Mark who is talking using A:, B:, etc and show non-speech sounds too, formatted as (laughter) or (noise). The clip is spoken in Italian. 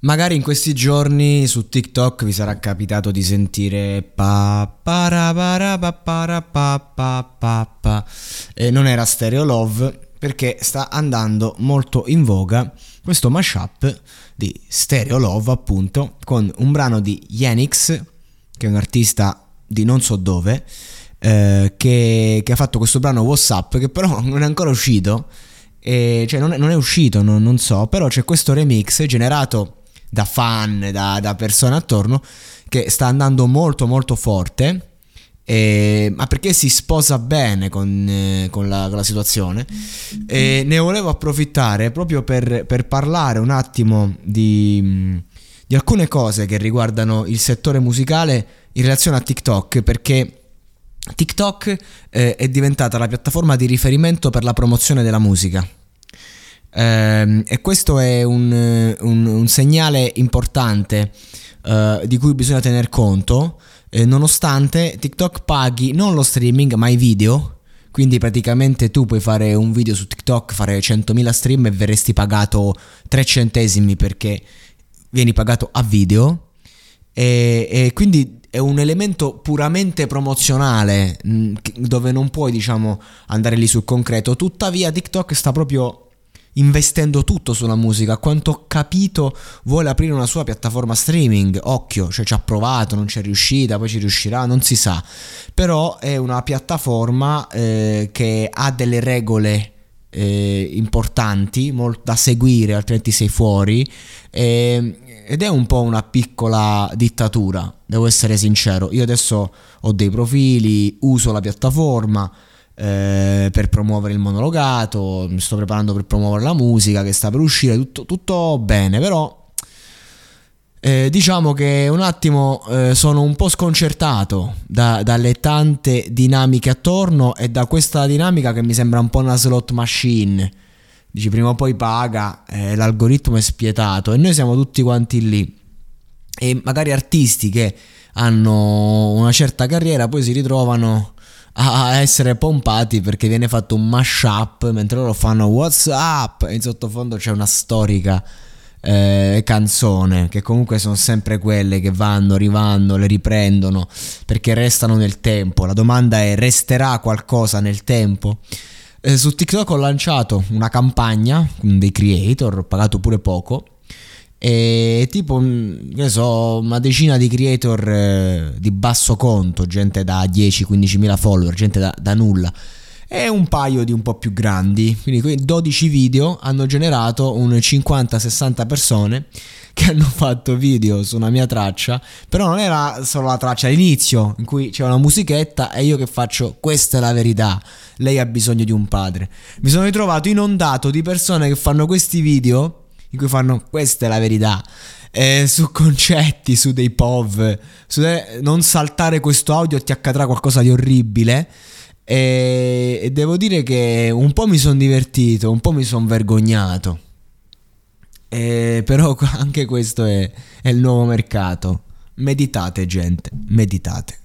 A: Magari in questi giorni su TikTok vi sarà capitato di sentire pa para para pa para pa pa pa pa. E non era Stereo Love perché sta andando molto in voga questo mashup di Stereo Love appunto con un brano di Yenix che è un artista di non so dove eh, che, che, ha fatto questo brano Whatsapp che però (laughs) non è ancora uscito. Eh, cioè non è, non è uscito non, non so però c'è questo remix generato da fan, da, da persone attorno, che sta andando molto molto forte. Eh, ma perché si sposa bene con, eh, con, la, con la, situazione e ne volevo approfittare proprio per, per parlare un attimo di, di, alcune cose che riguardano il settore musicale in relazione a TikTok perché TikTok eh, è diventata la piattaforma di riferimento per la promozione della musica eh, e questo è un, un, un segnale importante eh, di cui bisogna tener conto, eh, nonostante TikTok paghi non lo streaming ma i video. Quindi praticamente tu puoi fare un video su TikTok, fare 100.000 stream e verresti pagato 3 centesimi perché vieni pagato a video. E, e, quindi è un elemento puramente promozionale mm, dove non puoi diciamo andare lì sul concreto. Tuttavia TikTok sta proprio investendo tutto sulla musica. A quanto ho capito, vuole aprire una sua piattaforma streaming. Occhio, cioè ci ha provato, non ci è riuscita, poi ci riuscirà, non si sa. Però è una piattaforma eh, che ha delle regole. Eh, importanti molt- da seguire, altrimenti sei fuori. Eh, ed è un po' una piccola dittatura, devo essere sincero. Io adesso ho dei profili, uso la piattaforma eh, per promuovere il monologato, mi sto preparando per promuovere la musica che sta per uscire, tutto, tutto bene, però eh, diciamo che un attimo eh, sono un po' sconcertato da, dalle tante dinamiche attorno e da questa dinamica che mi sembra un po' una slot machine. Dici prima o poi paga, eh, l'algoritmo è spietato e noi siamo tutti quanti lì. E magari artisti che hanno una certa carriera poi si ritrovano a essere pompati perché viene fatto un mashup mentre loro fanno What's up e in sottofondo c'è una storica eh, canzone che comunque sono sempre quelle che vanno, rivanno, le riprendono perché restano nel tempo. La domanda è resterà qualcosa nel tempo? Eh, su TikTok ho lanciato una campagna dei creator, ho pagato pure poco e tipo, mm, che so, una decina di creator eh, di basso conto, gente da 10-15 mila follower, gente da, da, nulla, e un paio di un po' più grandi. Quindi 12 video hanno generato un 50-60 persone che hanno fatto video su una mia traccia, però non era solo la traccia all'inizio in cui c'è una musichetta e io che faccio questa è la verità, lei ha bisogno di un padre. Mi sono ritrovato inondato di persone che fanno questi video in cui fanno questa è la verità. Eh, su concetti, su dei POV, su de- non saltare questo audio ti accadrà qualcosa di orribile. E, e devo dire che un po' mi sono divertito, un po' mi sono vergognato. E, però (laughs) anche questo è, è il nuovo mercato. Meditate, gente, meditate.